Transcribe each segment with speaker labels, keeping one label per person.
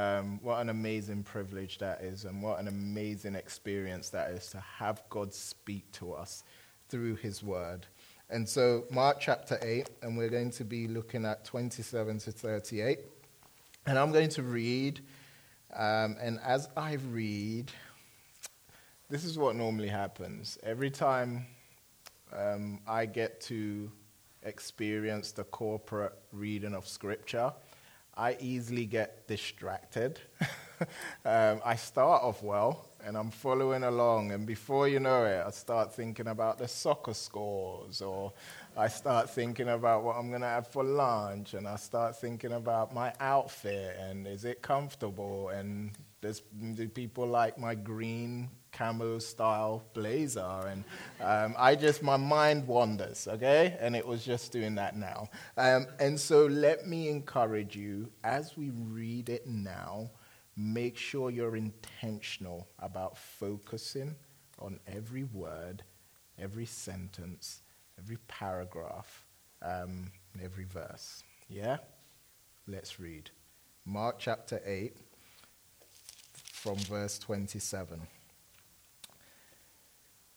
Speaker 1: Um, what an amazing privilege that is, and what an amazing experience that is to have God speak to us through His Word. And so, Mark chapter 8, and we're going to be looking at 27 to 38. And I'm going to read, um, and as I read, this is what normally happens. Every time um, I get to experience the corporate reading of Scripture, I easily get distracted. um, I start off well and I'm following along, and before you know it, I start thinking about the soccer scores, or I start thinking about what I'm going to have for lunch, and I start thinking about my outfit and is it comfortable, and does, do people like my green camo style blazer and um, i just my mind wanders okay? And it was just doing that now. Um, and so let me encourage you as we read it now make sure you're intentional about focusing on every word every sentence every paragraph um, every verse. Yeah? Let's read. Mark chapter 8 from verse 27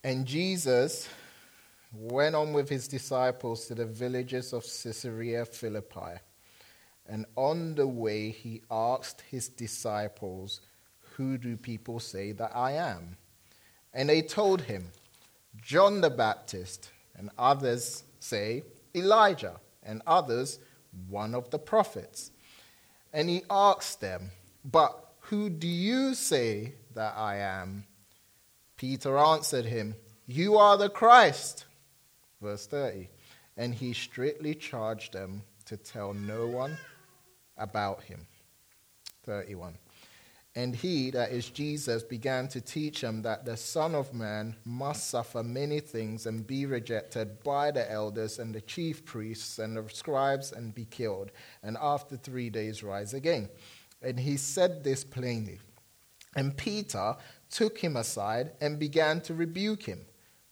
Speaker 1: and Jesus went on with his disciples to the villages of Caesarea Philippi. And on the way, he asked his disciples, Who do people say that I am? And they told him, John the Baptist, and others say Elijah, and others one of the prophets. And he asked them, But who do you say that I am? Peter answered him, You are the Christ. Verse 30. And he strictly charged them to tell no one about him. 31. And he, that is Jesus, began to teach them that the Son of Man must suffer many things and be rejected by the elders and the chief priests and the scribes and be killed, and after three days rise again. And he said this plainly. And Peter took him aside and began to rebuke him.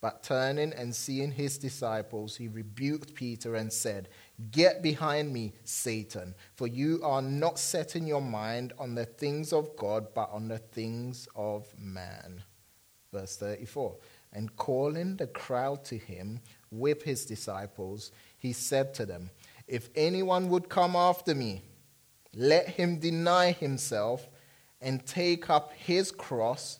Speaker 1: But turning and seeing his disciples, he rebuked Peter and said, Get behind me, Satan, for you are not setting your mind on the things of God, but on the things of man. Verse 34. And calling the crowd to him with his disciples, he said to them, If anyone would come after me, let him deny himself and take up his cross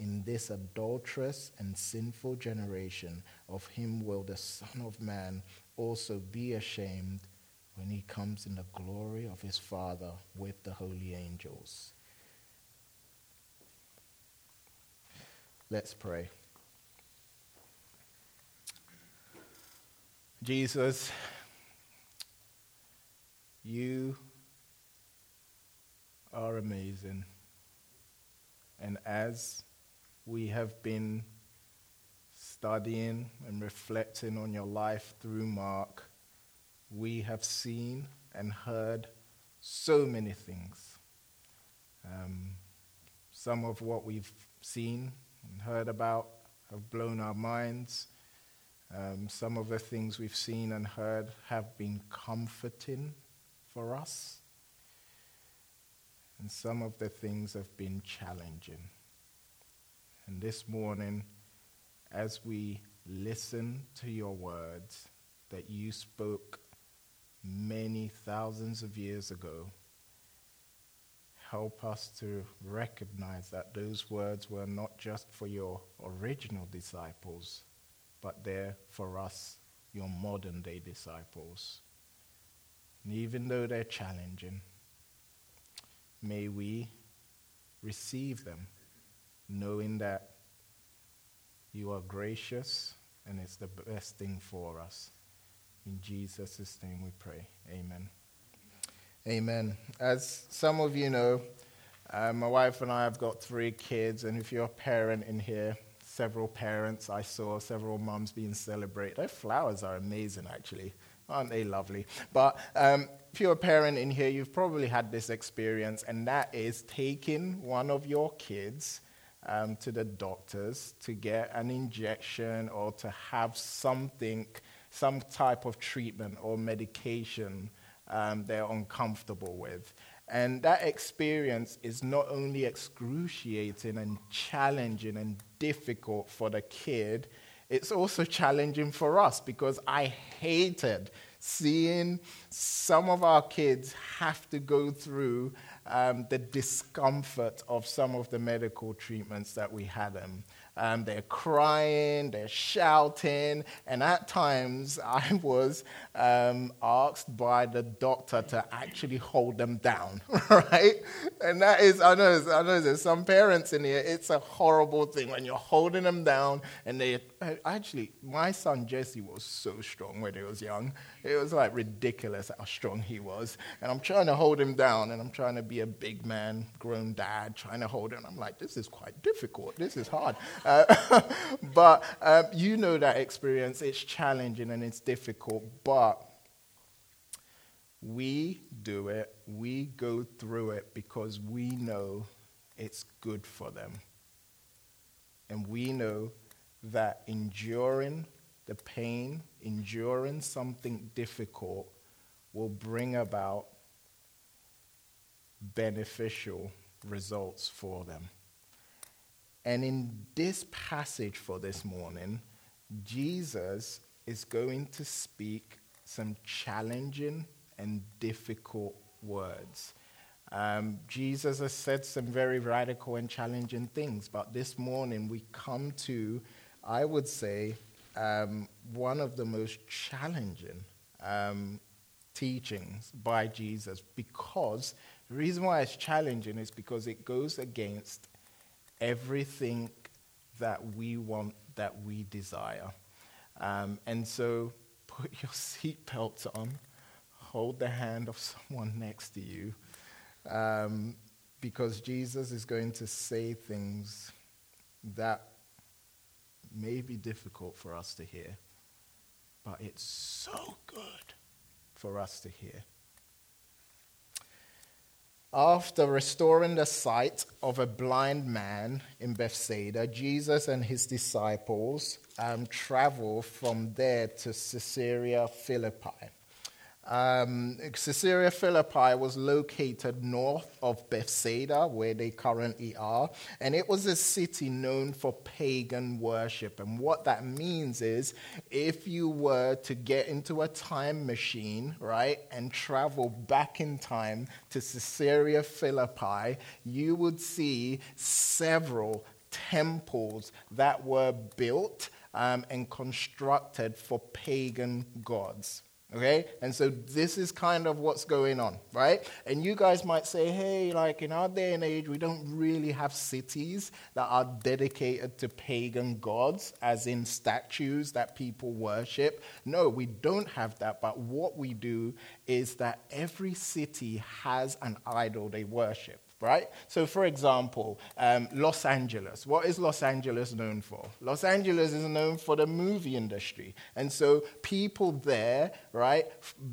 Speaker 1: in this adulterous and sinful generation, of him will the Son of Man also be ashamed when he comes in the glory of his Father with the holy angels. Let's pray. Jesus, you are amazing. And as we have been studying and reflecting on your life through Mark, we have seen and heard so many things. Um, some of what we've seen and heard about have blown our minds. Um, some of the things we've seen and heard have been comforting for us. And some of the things have been challenging. And this morning, as we listen to your words that you spoke many thousands of years ago, help us to recognize that those words were not just for your original disciples, but they're for us, your modern day disciples. And even though they're challenging, may we receive them knowing that you are gracious and it's the best thing for us. In Jesus' name we pray. Amen. Amen. As some of you know, Uh, my wife and I have got three kids, and if you're a parent in here, several parents I saw, several mums being celebrated. Their flowers are amazing, actually. Aren't they lovely? But um, if you're a parent in here, you've probably had this experience, and that is taking one of your kids um, to the doctors to get an injection or to have something, some type of treatment or medication um, they're uncomfortable with. And that experience is not only excruciating and challenging and difficult for the kid, it's also challenging for us because I hated seeing some of our kids have to go through um, the discomfort of some of the medical treatments that we had them. Um, they're crying, they're shouting, and at times I was um, asked by the doctor to actually hold them down, right? And that is, I know, I know there's some parents in here, it's a horrible thing when you're holding them down, and they actually, my son Jesse was so strong when he was young. It was like ridiculous how strong he was. And I'm trying to hold him down, and I'm trying to be a big man, grown dad, trying to hold him. I'm like, this is quite difficult. This is hard. Uh, but um, you know that experience. It's challenging and it's difficult, but we do it, we go through it because we know it's good for them. And we know that enduring the pain, enduring something difficult, will bring about beneficial results for them. And in this passage for this morning, Jesus is going to speak some challenging and difficult words. Um, Jesus has said some very radical and challenging things, but this morning we come to, I would say, um, one of the most challenging um, teachings by Jesus because the reason why it's challenging is because it goes against everything that we want, that we desire. Um, and so put your seatbelt on, hold the hand of someone next to you, um, because Jesus is going to say things that may be difficult for us to hear, but it's so good for us to hear. After restoring the sight of a blind man in Bethsaida, Jesus and his disciples um, travel from there to Caesarea Philippi. Um, Caesarea Philippi was located north of Bethsaida, where they currently are, and it was a city known for pagan worship. And what that means is if you were to get into a time machine, right, and travel back in time to Caesarea Philippi, you would see several temples that were built um, and constructed for pagan gods. Okay? And so this is kind of what's going on, right? And you guys might say, hey, like in our day and age, we don't really have cities that are dedicated to pagan gods, as in statues that people worship. No, we don't have that. But what we do is that every city has an idol they worship right? So, for example, um, Los Angeles. What is Los Angeles known for? Los Angeles is known for the movie industry. And so, people there, right,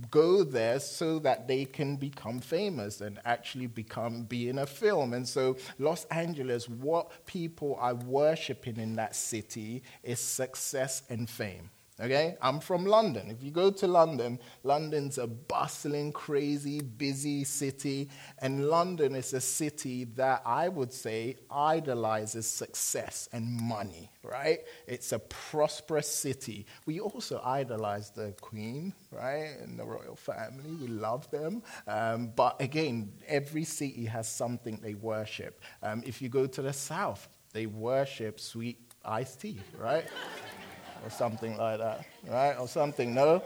Speaker 1: go there so that they can become famous and actually become, be in a film. And so, Los Angeles, what people are worshiping in that city is success and fame. Okay? I'm from London. If you go to London, London's a bustling, crazy, busy city. And London is a city that I would say idolizes success and money, right? It's a prosperous city. We also idolize the Queen, right? And the royal family. We love them. Um, but again, every city has something they worship. Um, if you go to the South, they worship sweet iced tea, right? or something like that, right? Or something. No?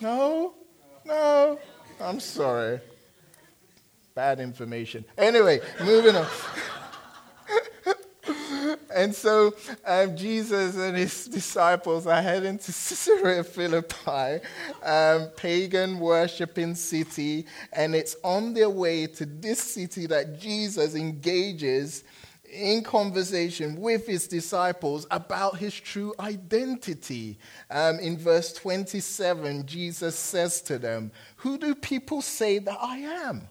Speaker 1: No? No? I'm sorry. Bad information. Anyway, moving on. and so um, Jesus and his disciples are heading to Caesarea Philippi, um, pagan worshiping city, and it's on their way to this city that Jesus engages in conversation with his disciples about his true identity. Um, in verse 27, Jesus says to them, Who do people say that I am?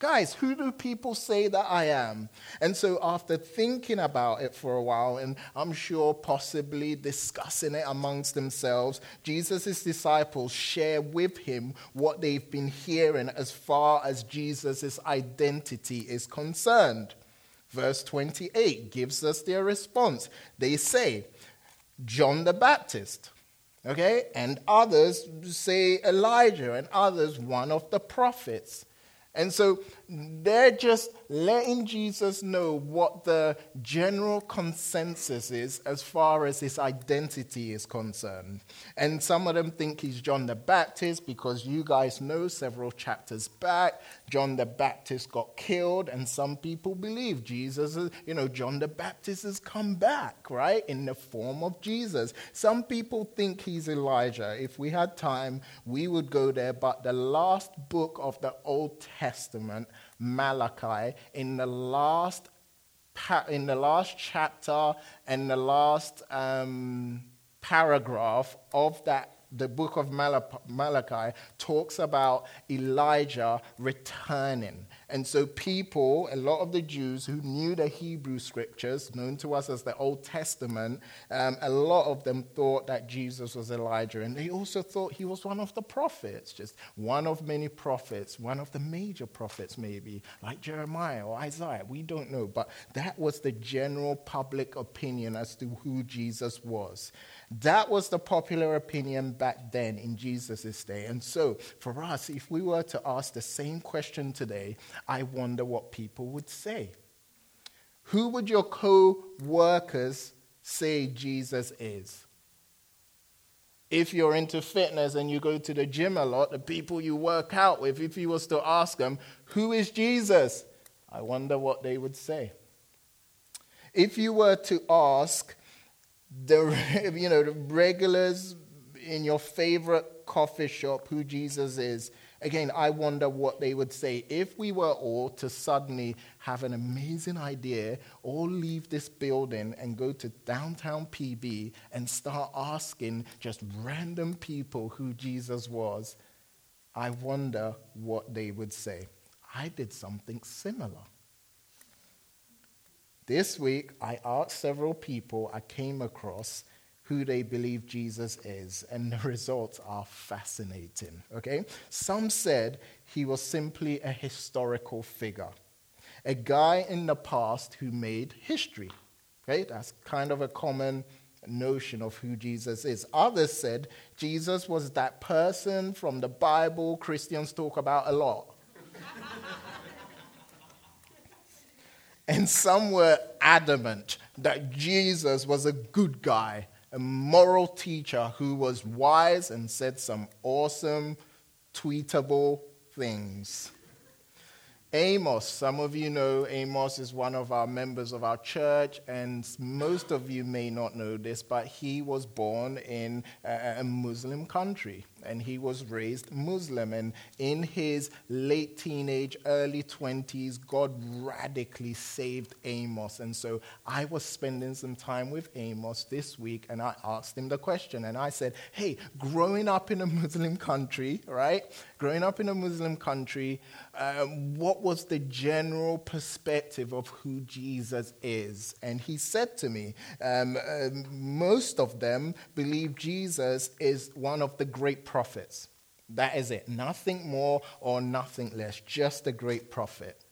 Speaker 1: Guys, who do people say that I am? And so, after thinking about it for a while, and I'm sure possibly discussing it amongst themselves, Jesus' disciples share with him what they've been hearing as far as Jesus' identity is concerned. Verse 28 gives us their response. They say, John the Baptist. Okay? And others say Elijah, and others one of the prophets. And so they're just letting Jesus know what the general consensus is as far as his identity is concerned. And some of them think he's John the Baptist because you guys know several chapters back, John the Baptist got killed, and some people believe Jesus, is, you know, John the Baptist has come back, right, in the form of Jesus. Some people think he's Elijah. If we had time, we would go there, but the last book of the Old Testament Malachi, in the last, in the last chapter and the last um, paragraph of that the book of Malachi talks about Elijah returning. And so, people, a lot of the Jews who knew the Hebrew scriptures, known to us as the Old Testament, um, a lot of them thought that Jesus was Elijah. And they also thought he was one of the prophets, just one of many prophets, one of the major prophets, maybe, like Jeremiah or Isaiah. We don't know. But that was the general public opinion as to who Jesus was. That was the popular opinion back then in Jesus' day. And so, for us, if we were to ask the same question today, I wonder what people would say. Who would your co workers say Jesus is? If you're into fitness and you go to the gym a lot, the people you work out with, if you was to ask them, Who is Jesus? I wonder what they would say. If you were to ask the, you know, the regulars in your favorite coffee shop who Jesus is, again, I wonder what they would say if we were all to suddenly have an amazing idea, all leave this building and go to downtown PB and start asking just random people who Jesus was. I wonder what they would say. I did something similar. This week, I asked several people I came across who they believe Jesus is, and the results are fascinating. Okay? Some said he was simply a historical figure, a guy in the past who made history. Okay? That's kind of a common notion of who Jesus is. Others said Jesus was that person from the Bible Christians talk about a lot. And some were adamant that Jesus was a good guy, a moral teacher who was wise and said some awesome, tweetable things. Amos, some of you know Amos is one of our members of our church, and most of you may not know this, but he was born in a Muslim country and he was raised Muslim. And in his late teenage, early 20s, God radically saved Amos. And so I was spending some time with Amos this week and I asked him the question. And I said, Hey, growing up in a Muslim country, right? Growing up in a Muslim country, um, what was the general perspective of who Jesus is? And he said to me, um, uh, Most of them believe Jesus is one of the great prophets. That is it. Nothing more or nothing less. Just a great prophet.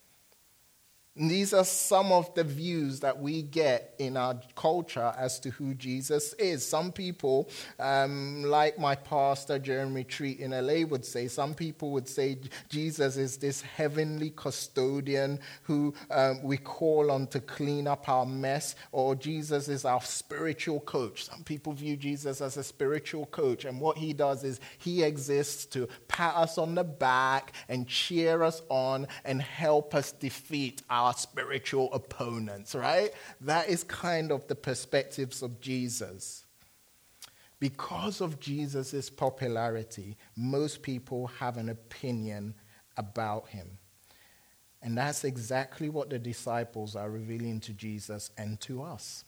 Speaker 1: And these are some of the views that we get in our culture as to who Jesus is. Some people, um, like my pastor Jeremy Treat in LA would say, some people would say Jesus is this heavenly custodian who um, we call on to clean up our mess, or Jesus is our spiritual coach. Some people view Jesus as a spiritual coach, and what he does is he exists to pat us on the back and cheer us on and help us defeat our our spiritual opponents, right? That is kind of the perspectives of Jesus. Because of Jesus' popularity, most people have an opinion about him. And that's exactly what the disciples are revealing to Jesus and to us.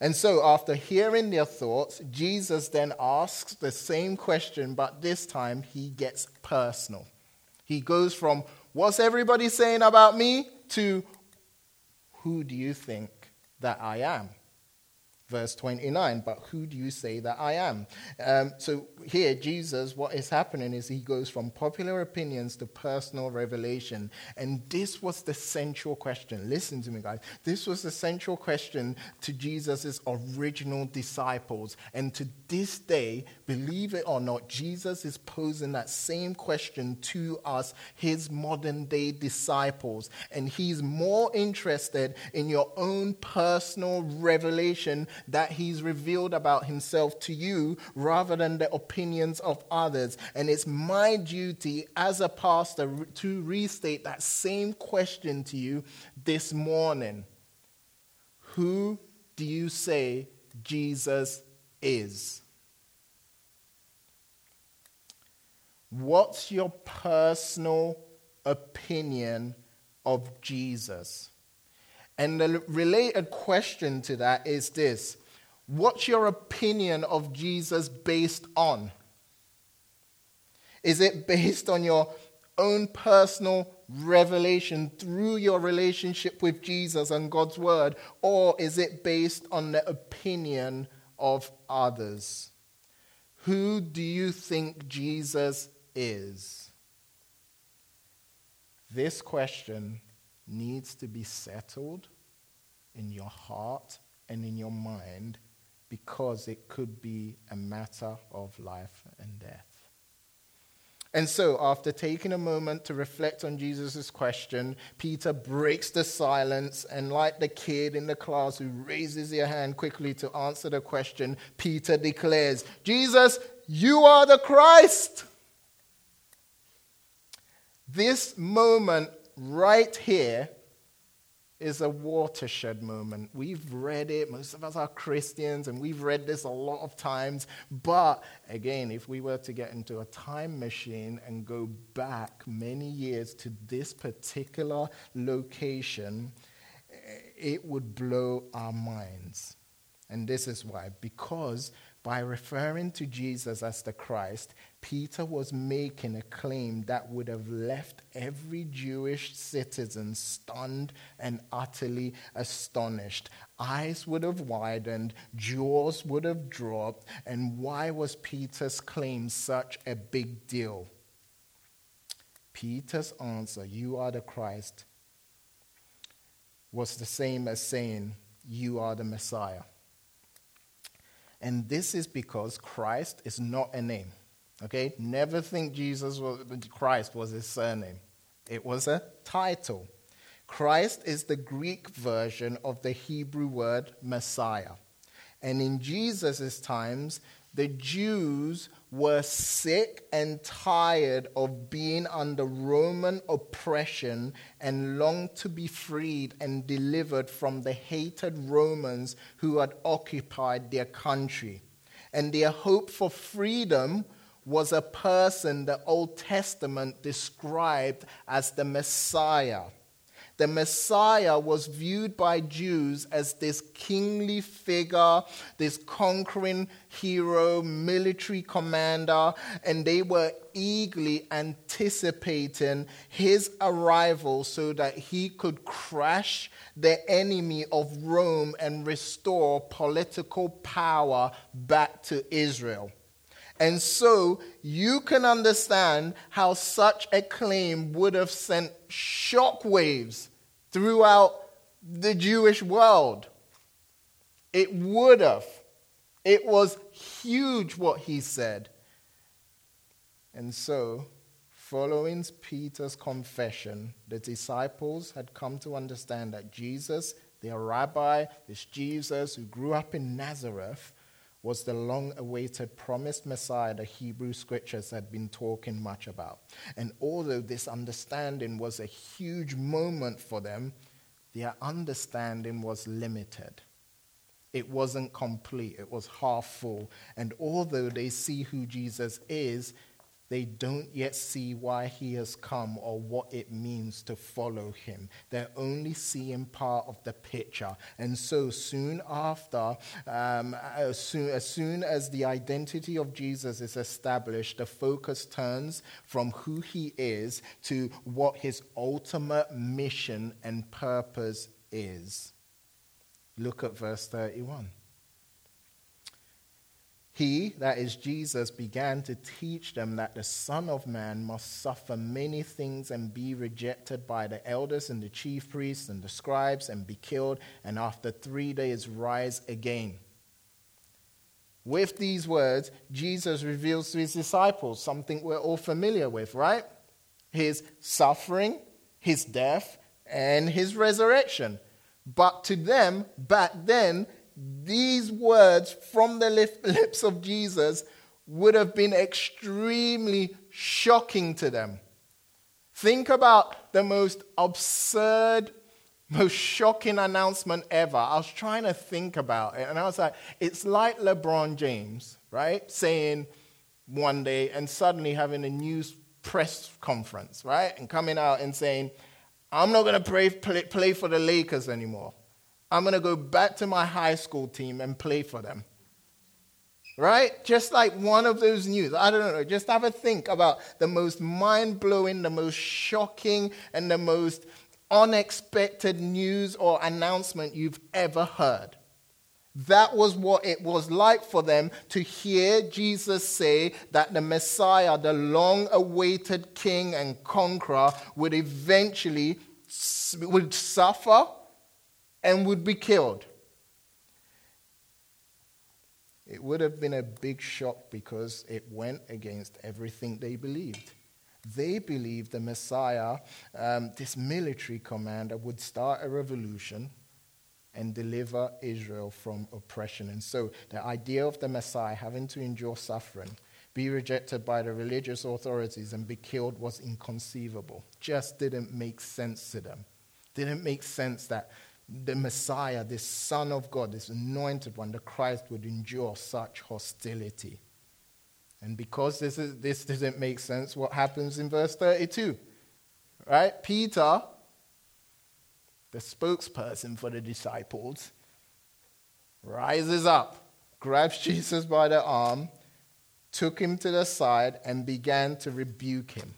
Speaker 1: And so, after hearing their thoughts, Jesus then asks the same question, but this time he gets personal. He goes from, What's everybody saying about me? to, Who do you think that I am? Verse 29 but who do you say that i am? Um, so here jesus what is happening is he goes from popular opinions to personal revelation. And this was the central question. Listen to me guys. This was the central question to jesus' original disciples. And to this day believe it or not jesus is posing that same question to us his modern day disciples. And he's more interested in your own personal revelation that he's revealed about himself to you rather than the opinions of others. And it's my duty as a pastor to restate that same question to you this morning. Who do you say Jesus is? What's your personal opinion of Jesus? And the related question to that is this What's your opinion of Jesus based on? Is it based on your own personal revelation through your relationship with Jesus and God's Word, or is it based on the opinion of others? Who do you think Jesus is? This question needs to be settled in your heart and in your mind because it could be a matter of life and death. And so, after taking a moment to reflect on Jesus' question, Peter breaks the silence, and like the kid in the class who raises their hand quickly to answer the question, Peter declares, Jesus, you are the Christ. This moment right here is a watershed moment. We've read it, most of us are Christians, and we've read this a lot of times. But again, if we were to get into a time machine and go back many years to this particular location, it would blow our minds. And this is why. Because by referring to Jesus as the Christ, Peter was making a claim that would have left every Jewish citizen stunned and utterly astonished. Eyes would have widened, jaws would have dropped. And why was Peter's claim such a big deal? Peter's answer, You are the Christ, was the same as saying, You are the Messiah. And this is because Christ is not a name. Okay? Never think Jesus was, Christ was his surname. It was a title. Christ is the Greek version of the Hebrew word Messiah. And in Jesus' times, the Jews were sick and tired of being under Roman oppression and longed to be freed and delivered from the hated Romans who had occupied their country. And their hope for freedom was a person the Old Testament described as the Messiah the Messiah was viewed by Jews as this kingly figure, this conquering hero, military commander, and they were eagerly anticipating his arrival so that he could crush the enemy of Rome and restore political power back to Israel. And so you can understand how such a claim would have sent shockwaves throughout the Jewish world. It would have. It was huge what he said. And so, following Peter's confession, the disciples had come to understand that Jesus, their rabbi, this Jesus who grew up in Nazareth, was the long awaited promised Messiah the Hebrew scriptures had been talking much about. And although this understanding was a huge moment for them, their understanding was limited. It wasn't complete, it was half full. And although they see who Jesus is, they don't yet see why he has come or what it means to follow him. They're only seeing part of the picture. And so soon after, um, as, soon, as soon as the identity of Jesus is established, the focus turns from who he is to what his ultimate mission and purpose is. Look at verse 31. He, that is Jesus, began to teach them that the Son of Man must suffer many things and be rejected by the elders and the chief priests and the scribes and be killed, and after three days rise again. With these words, Jesus reveals to his disciples something we're all familiar with, right? His suffering, his death, and his resurrection. But to them, back then, these words from the lips of Jesus would have been extremely shocking to them. Think about the most absurd, most shocking announcement ever. I was trying to think about it, and I was like, it's like LeBron James, right? Saying one day and suddenly having a news press conference, right? And coming out and saying, I'm not going to play, play, play for the Lakers anymore. I'm going to go back to my high school team and play for them. Right? Just like one of those news. I don't know. Just have a think about the most mind blowing, the most shocking, and the most unexpected news or announcement you've ever heard. That was what it was like for them to hear Jesus say that the Messiah, the long awaited king and conqueror, would eventually would suffer and would be killed. It would have been a big shock because it went against everything they believed. They believed the Messiah, um, this military commander, would start a revolution and deliver Israel from oppression. And so the idea of the Messiah having to endure suffering, be rejected by the religious authorities, and be killed was inconceivable. Just didn't make sense to them. Didn't make sense that the Messiah, the Son of God, this anointed one, the Christ, would endure such hostility. And because this, is, this doesn't make sense, what happens in verse 32? Right? Peter, the spokesperson for the disciples, rises up, grabs Jesus by the arm, took him to the side, and began to rebuke him.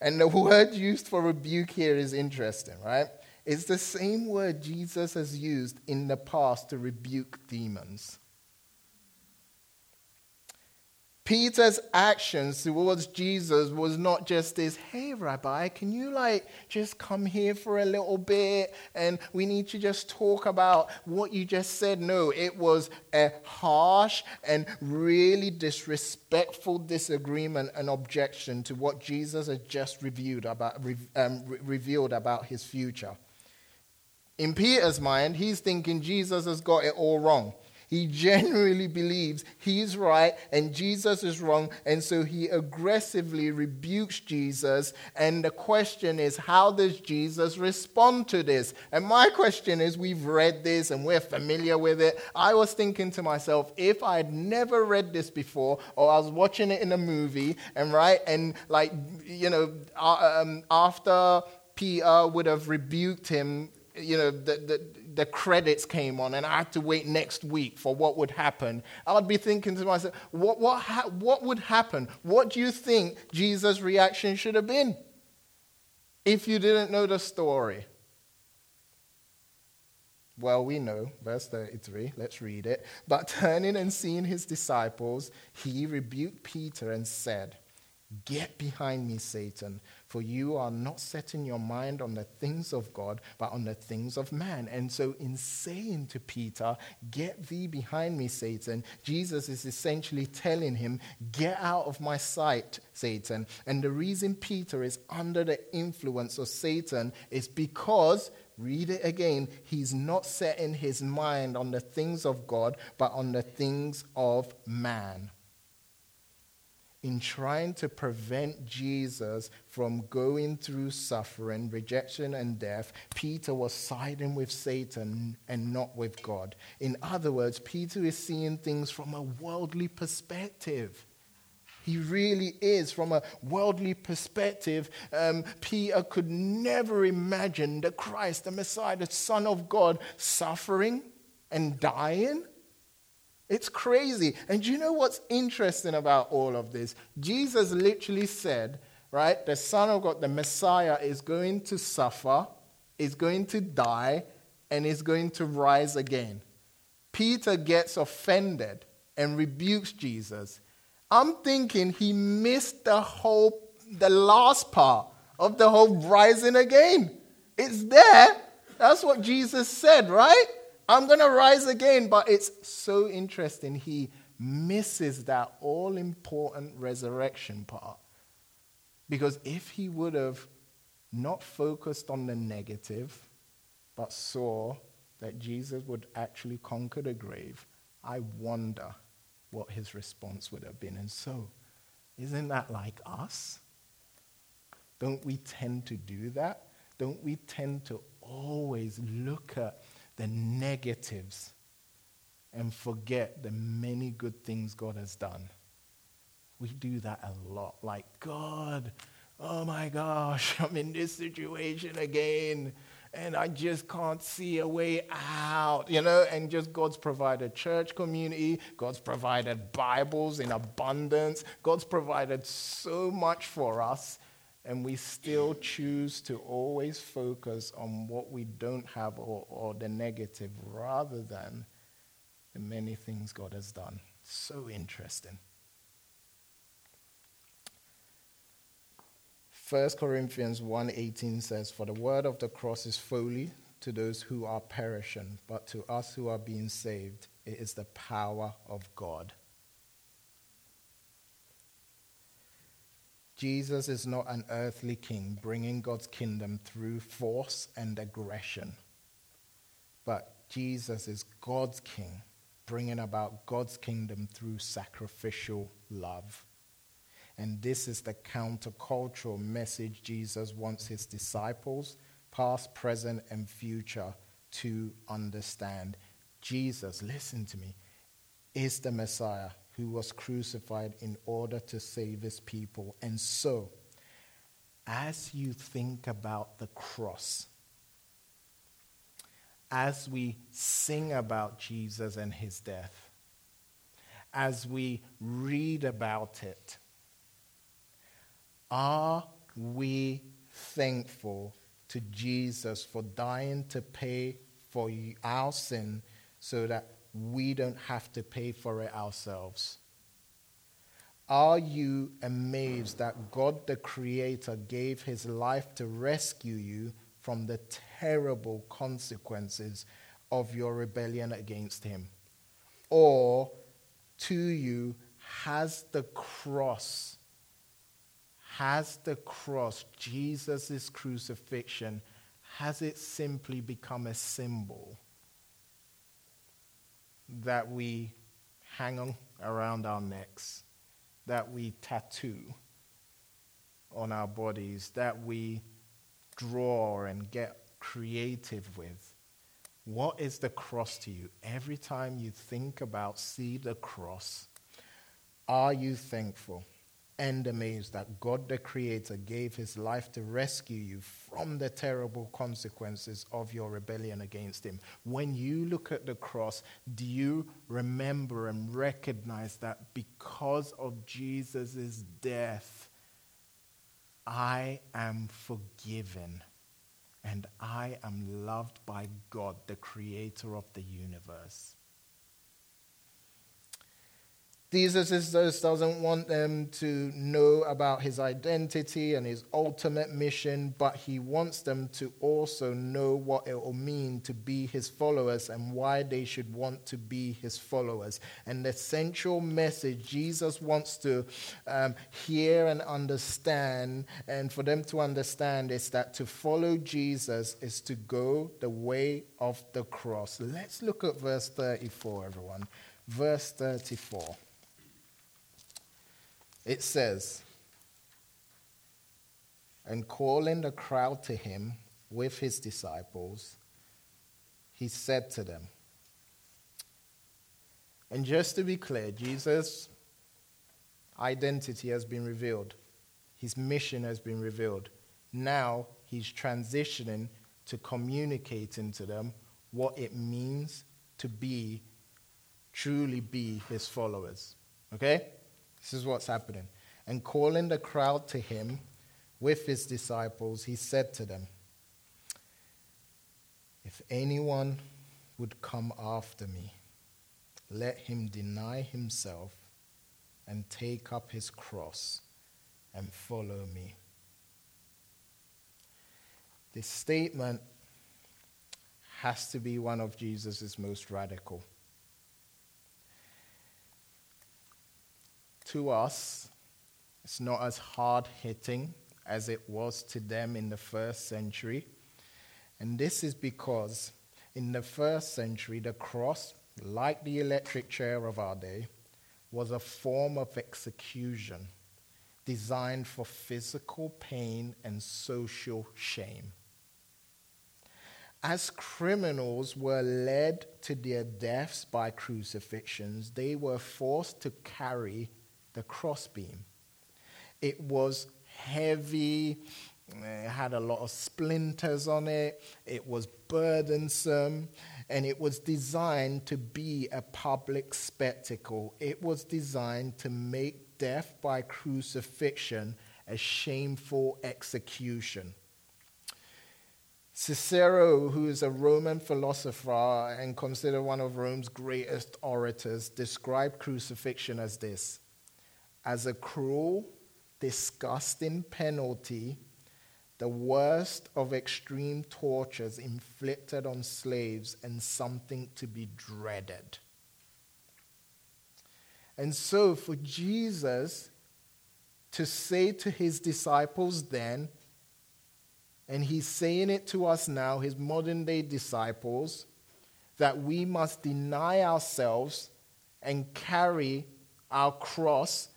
Speaker 1: And the word used for rebuke here is interesting, right? It's the same word Jesus has used in the past to rebuke demons. Peter's actions towards Jesus was not just this, hey, Rabbi, can you like just come here for a little bit and we need to just talk about what you just said? No, it was a harsh and really disrespectful disagreement and objection to what Jesus had just reviewed about, um, revealed about his future. In Peter's mind, he's thinking Jesus has got it all wrong. He genuinely believes he's right and Jesus is wrong, and so he aggressively rebukes Jesus. And the question is, how does Jesus respond to this? And my question is, we've read this and we're familiar with it. I was thinking to myself, if I had never read this before, or I was watching it in a movie, and right, and like, you know, uh, um, after Peter would have rebuked him you know, the, the, the, credits came on and I had to wait next week for what would happen, I'd be thinking to myself, what, what, ha- what would happen? What do you think Jesus' reaction should have been if you didn't know the story? Well, we know, verse 33, let's read it. But turning and seeing his disciples, he rebuked Peter and said, Get behind me, Satan for you are not setting your mind on the things of God, but on the things of man. And so, in saying to Peter, Get thee behind me, Satan, Jesus is essentially telling him, Get out of my sight, Satan. And the reason Peter is under the influence of Satan is because read it again, he's not setting his mind on the things of God, but on the things of man in trying to prevent Jesus from going through suffering, rejection, and death, Peter was siding with Satan and not with God. In other words, Peter is seeing things from a worldly perspective. He really is. From a worldly perspective, um, Peter could never imagine the Christ, the Messiah, the Son of God, suffering and dying it's crazy. And do you know what's interesting about all of this? Jesus literally said, right, the Son of God, the Messiah, is going to suffer, is going to die, and is going to rise again. Peter gets offended and rebukes Jesus. I'm thinking he missed the whole, the last part of the whole rising again. It's there. That's what Jesus said, right? I'm going to rise again. But it's so interesting. He misses that all important resurrection part. Because if he would have not focused on the negative, but saw that Jesus would actually conquer the grave, I wonder what his response would have been. And so, isn't that like us? Don't we tend to do that? Don't we tend to always look at the negatives and forget the many good things God has done. We do that a lot. Like, God, oh my gosh, I'm in this situation again and I just can't see a way out, you know, and just God's provided church community, God's provided Bibles in abundance, God's provided so much for us, and we still choose to always focus on what we don't have or, or the negative rather than the many things God has done. So interesting. 1 Corinthians 1:18 says for the word of the cross is folly to those who are perishing but to us who are being saved it is the power of God. Jesus is not an earthly king bringing God's kingdom through force and aggression, but Jesus is God's king bringing about God's kingdom through sacrificial love. And this is the countercultural message Jesus wants his disciples, past, present, and future, to understand. Jesus, listen to me, is the Messiah who was crucified in order to save his people. And so, as you think about the cross, as we sing about Jesus and his death, as we read about it, are we thankful to Jesus for dying to pay for our sin so that we don't have to pay for it ourselves. Are you amazed that God the Creator gave his life to rescue you from the terrible consequences of your rebellion against him? Or to you, has the cross, has the cross, Jesus' crucifixion, has it simply become a symbol? That we hang around our necks, that we tattoo on our bodies, that we draw and get creative with. What is the cross to you? Every time you think about, see the cross, are you thankful? And amazed that God the Creator gave his life to rescue you from the terrible consequences of your rebellion against him. When you look at the cross, do you remember and recognize that because of Jesus' death, I am forgiven and I am loved by God, the Creator of the universe? Jesus doesn't want them to know about his identity and his ultimate mission, but he wants them to also know what it will mean to be his followers and why they should want to be his followers. And the central message Jesus wants to um, hear and understand, and for them to understand, is that to follow Jesus is to go the way of the cross. Let's look at verse 34, everyone. Verse 34 it says, And calling the crowd to him with his disciples, he said to them, and just to be clear, Jesus' identity has been revealed. His mission has been revealed. Now he's transitioning to communicating to them what it means to be, truly be his followers. Okay? This is what's happening. And calling the crowd to him with his disciples, he said to them, If anyone would come after me, let him deny himself and take up his cross and follow me. This statement has to be one of Jesus' most radical. To us, it's not as hard hitting as it was to them in the first century. And this is because in the first century, the cross, like the electric chair of our day, was a form of execution designed for physical pain and social shame. As criminals were led to their deaths by crucifixions, they were forced to carry the crossbeam. It was heavy, it had a lot of splinters on it, it was burdensome, and it was designed to be a public spectacle. It was designed to make death by crucifixion a shameful execution. Cicero, who is a Roman philosopher and considered one of Rome's greatest orators, described crucifixion as this as a cruel, disgusting penalty, the worst of extreme tortures inflicted on slaves, and something to be dreaded. And so, for Jesus to say to his disciples then, and he's saying it to us now, his modern day disciples, that we must deny ourselves and carry our cross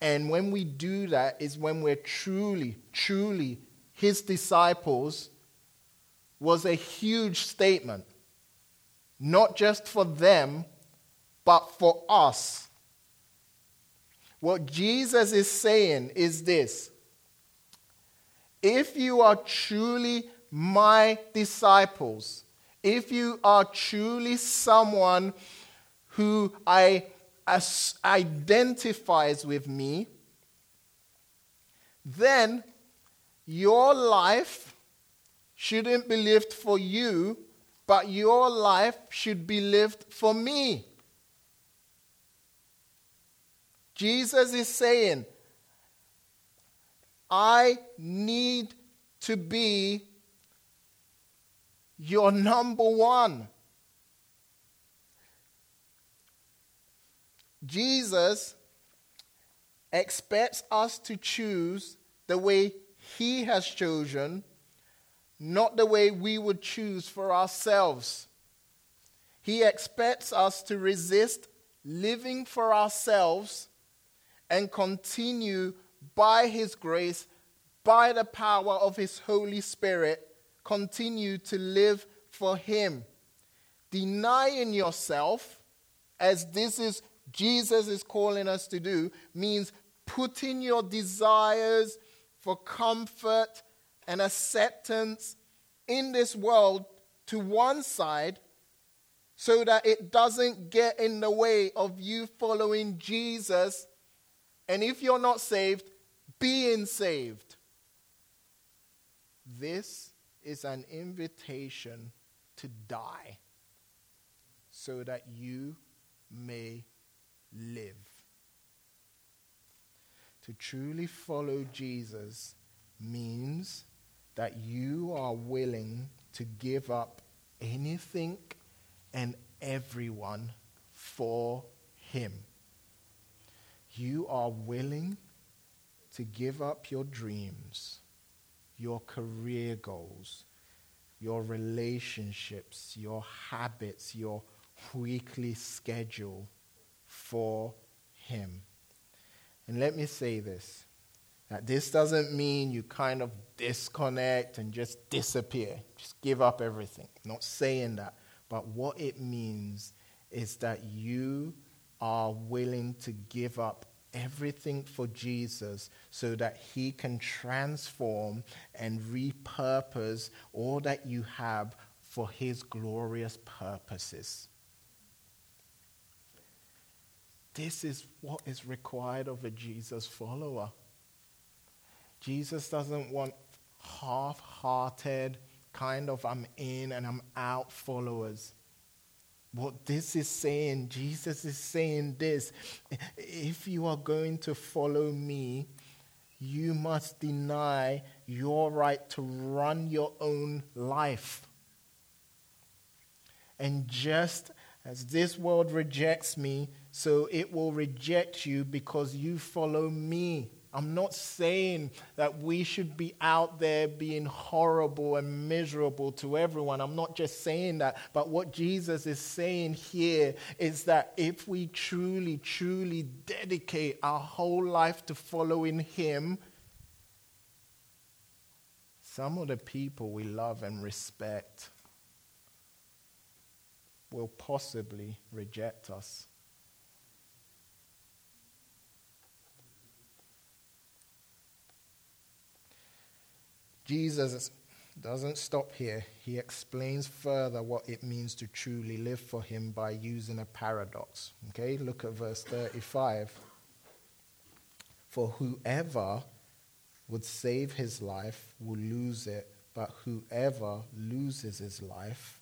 Speaker 1: and when we do that, is when we're truly, truly his disciples, was a huge statement. Not just for them, but for us. What Jesus is saying is this if you are truly my disciples, if you are truly someone who I as identifies with me, then your life shouldn't be lived for you, but your life should be lived for me. Jesus is saying, I need to be your number one. Jesus expects us to choose the way he has chosen, not the way we would choose for ourselves. He expects us to resist living for ourselves and continue by his grace, by the power of his Holy Spirit, continue to live for him. Denying yourself, as this is Jesus is calling us to do means putting your desires for comfort and acceptance in this world to one side so that it doesn't get in the way of you following Jesus. And if you're not saved, being saved. This is an invitation to die so that you may live. to truly follow Jesus means that you are willing to give up anything and everyone for Him. You are willing to give up your dreams, your career goals, your relationships, your habits, your weekly schedule for Him. And let me say this that this doesn't mean you kind of disconnect and just disappear, just give up everything. I'm not saying that. But what it means is that you are willing to give up everything for Jesus so that he can transform and repurpose all that you have for his glorious purposes. This is what is required of a Jesus follower. Jesus doesn't want half hearted, kind of I'm in and I'm out followers. What this is saying, Jesus is saying this if you are going to follow me, you must deny your right to run your own life. And just as this world rejects me, so it will reject you because you follow me. I'm not saying that we should be out there being horrible and miserable to everyone. I'm not just saying that. But what Jesus is saying here is that if we truly, truly dedicate our whole life to following Him, some of the people we love and respect will possibly reject us. Jesus doesn't stop here. He explains further what it means to truly live for him by using a paradox. Okay, look at verse 35. For whoever would save his life will lose it, but whoever loses his life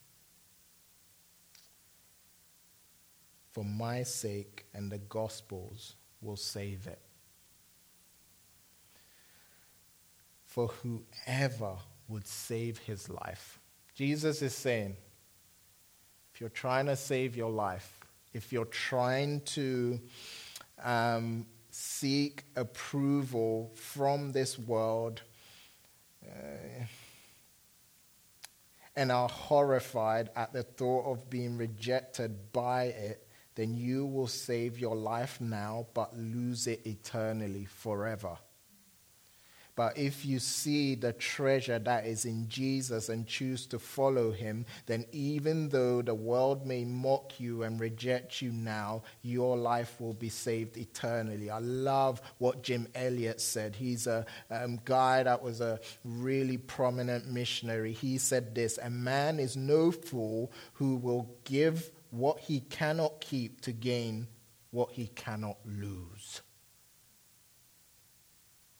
Speaker 1: for my sake and the gospel's will save it. For whoever would save his life. Jesus is saying, if you're trying to save your life, if you're trying to um, seek approval from this world, uh, and are horrified at the thought of being rejected by it, then you will save your life now but lose it eternally forever. But if you see the treasure that is in Jesus and choose to follow him, then even though the world may mock you and reject you now, your life will be saved eternally. I love what Jim Elliot said. He's a um, guy that was a really prominent missionary. He said this A man is no fool who will give what he cannot keep to gain what he cannot lose.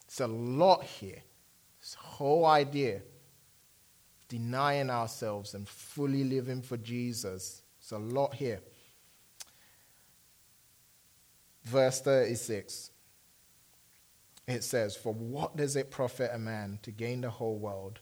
Speaker 1: It's a lot here. This whole idea denying ourselves and fully living for Jesus. It's a lot here. Verse 36. It says, For what does it profit a man to gain the whole world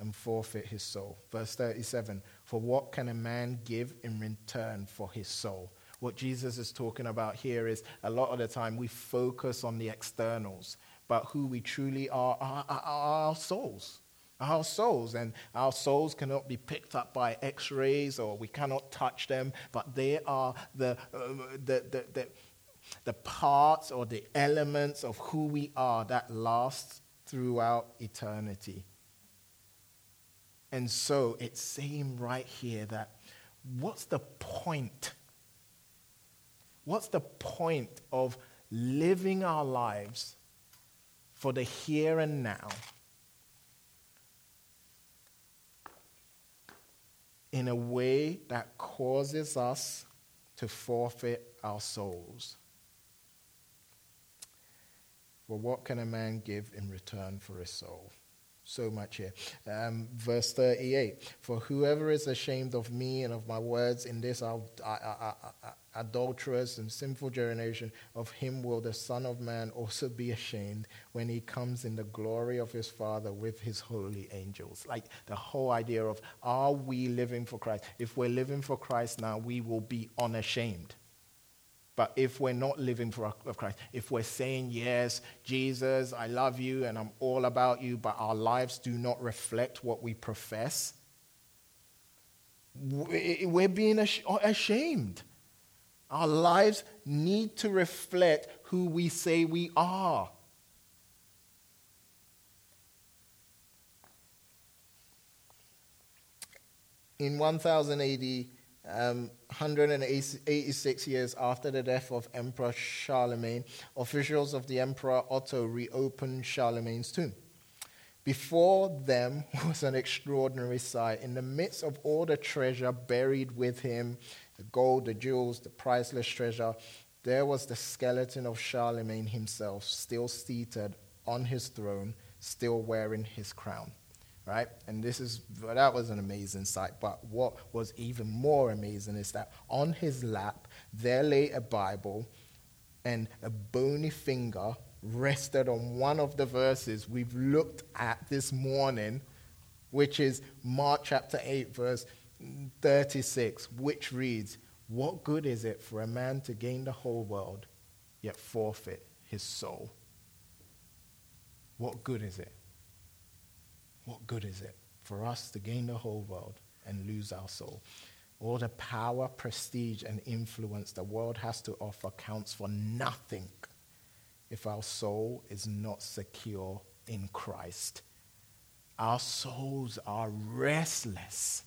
Speaker 1: and forfeit his soul? Verse 37 For what can a man give in return for his soul? What Jesus is talking about here is a lot of the time we focus on the externals but who we truly are, are, are, our souls our souls. And our souls cannot be picked up by x rays or we cannot touch them, but they are the, uh, the, the, the, the, parts or the elements of who we are that last throughout eternity. And so it's saying right here that what's the point? What's the point of living our lives? For the here and now in a way that causes us to forfeit our souls. Well, what can a man give in return for his soul? so much here. Um, verse 38 For whoever is ashamed of me and of my words in this adulterous and sinful generation, of him will the Son of Man also be ashamed when he comes in the glory of his Father with his holy angels. Like the whole idea of are we living for Christ? If we're living for Christ now, we will be unashamed. But if we're not living for Christ, if we're saying, Yes, Jesus, I love you and I'm all about you, but our lives do not reflect what we profess, we're being ashamed. Our lives need to reflect who we say we are. In 1000 AD, um, 186 years after the death of Emperor Charlemagne, officials of the Emperor Otto reopened Charlemagne's tomb. Before them was an extraordinary sight. In the midst of all the treasure buried with him, the gold, the jewels, the priceless treasure, there was the skeleton of Charlemagne himself, still seated on his throne, still wearing his crown right? And this is that was an amazing sight. But what was even more amazing is that on his lap there lay a Bible, and a bony finger rested on one of the verses we've looked at this morning, which is Mark chapter 8, verse 36, which reads, What good is it for a man to gain the whole world, yet forfeit his soul? What good is it? What good is it for us to gain the whole world and lose our soul? All the power, prestige, and influence the world has to offer counts for nothing if our soul is not secure in Christ. Our souls are restless.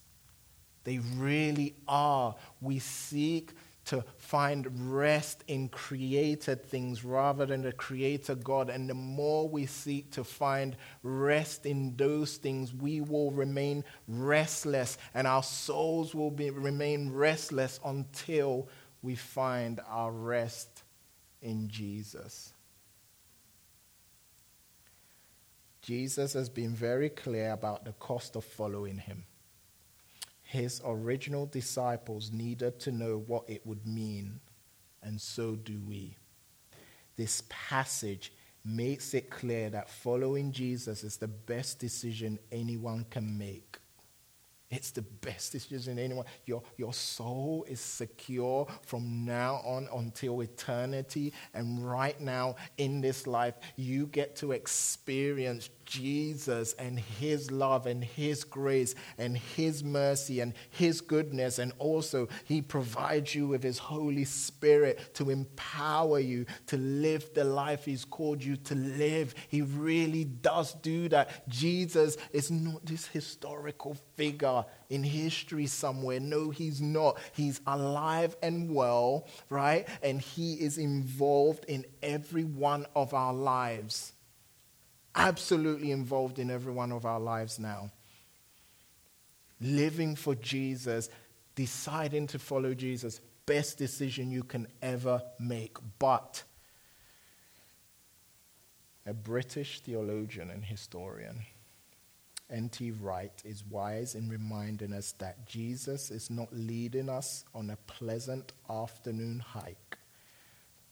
Speaker 1: They really are. We seek to find rest in created things rather than the creator God. And the more we seek to find rest in those things, we will remain restless and our souls will be, remain restless until we find our rest in Jesus. Jesus has been very clear about the cost of following him his original disciples needed to know what it would mean, and so do we. This passage makes it clear that following Jesus is the best decision anyone can make. It's the best decision anyone. Your, your soul is secure from now on until eternity. And right now in this life, you get to experience Jesus and His love and His grace and His mercy and His goodness. And also, He provides you with His Holy Spirit to empower you to live the life He's called you to live. He really does do that. Jesus is not this historical in history somewhere. No, He's not. He's alive and well, right? And He is involved in every one of our lives absolutely involved in every one of our lives now. Living for Jesus, deciding to follow Jesus, best decision you can ever make. But a British theologian and historian, N.T. Wright, is wise in reminding us that Jesus is not leading us on a pleasant afternoon hike,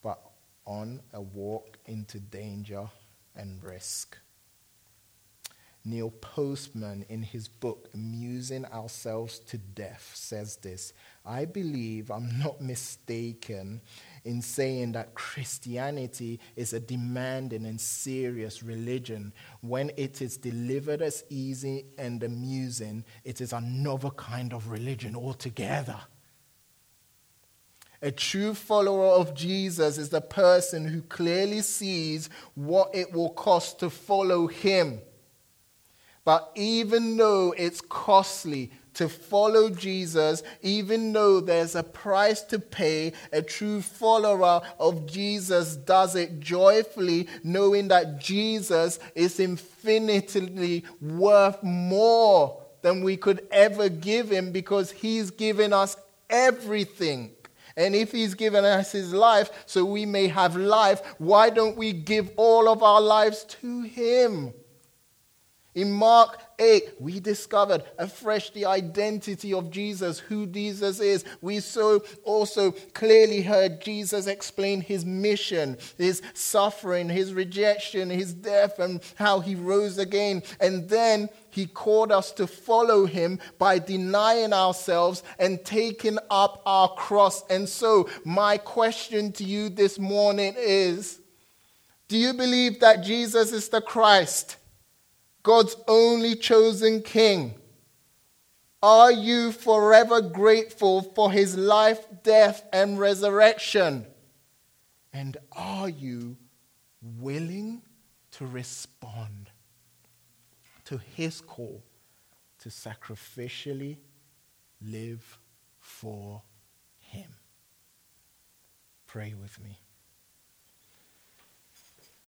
Speaker 1: but on a walk into danger and risk. Neil Postman, in his book Amusing Ourselves to Death, says this I believe I'm not mistaken in saying that Christianity is a demanding and serious religion. When it is delivered as easy and amusing, it is another kind of religion altogether. A true follower of Jesus is the person who clearly sees what it will cost to follow him. But even though it's costly to follow Jesus, even though there's a price to pay, a true follower of Jesus does it joyfully, knowing that Jesus is infinitely worth more than we could ever give him because he's given us everything. And if he's given us his life so we may have life, why don't we give all of our lives to him? In Mark 8, we discovered afresh the identity of Jesus, who Jesus is. We so also clearly heard Jesus explain his mission, his suffering, his rejection, his death, and how he rose again. And then he called us to follow him by denying ourselves and taking up our cross. And so, my question to you this morning is Do you believe that Jesus is the Christ? God's only chosen king? Are you forever grateful for his life, death, and resurrection? And are you willing to respond to his call to sacrificially live for him? Pray with me.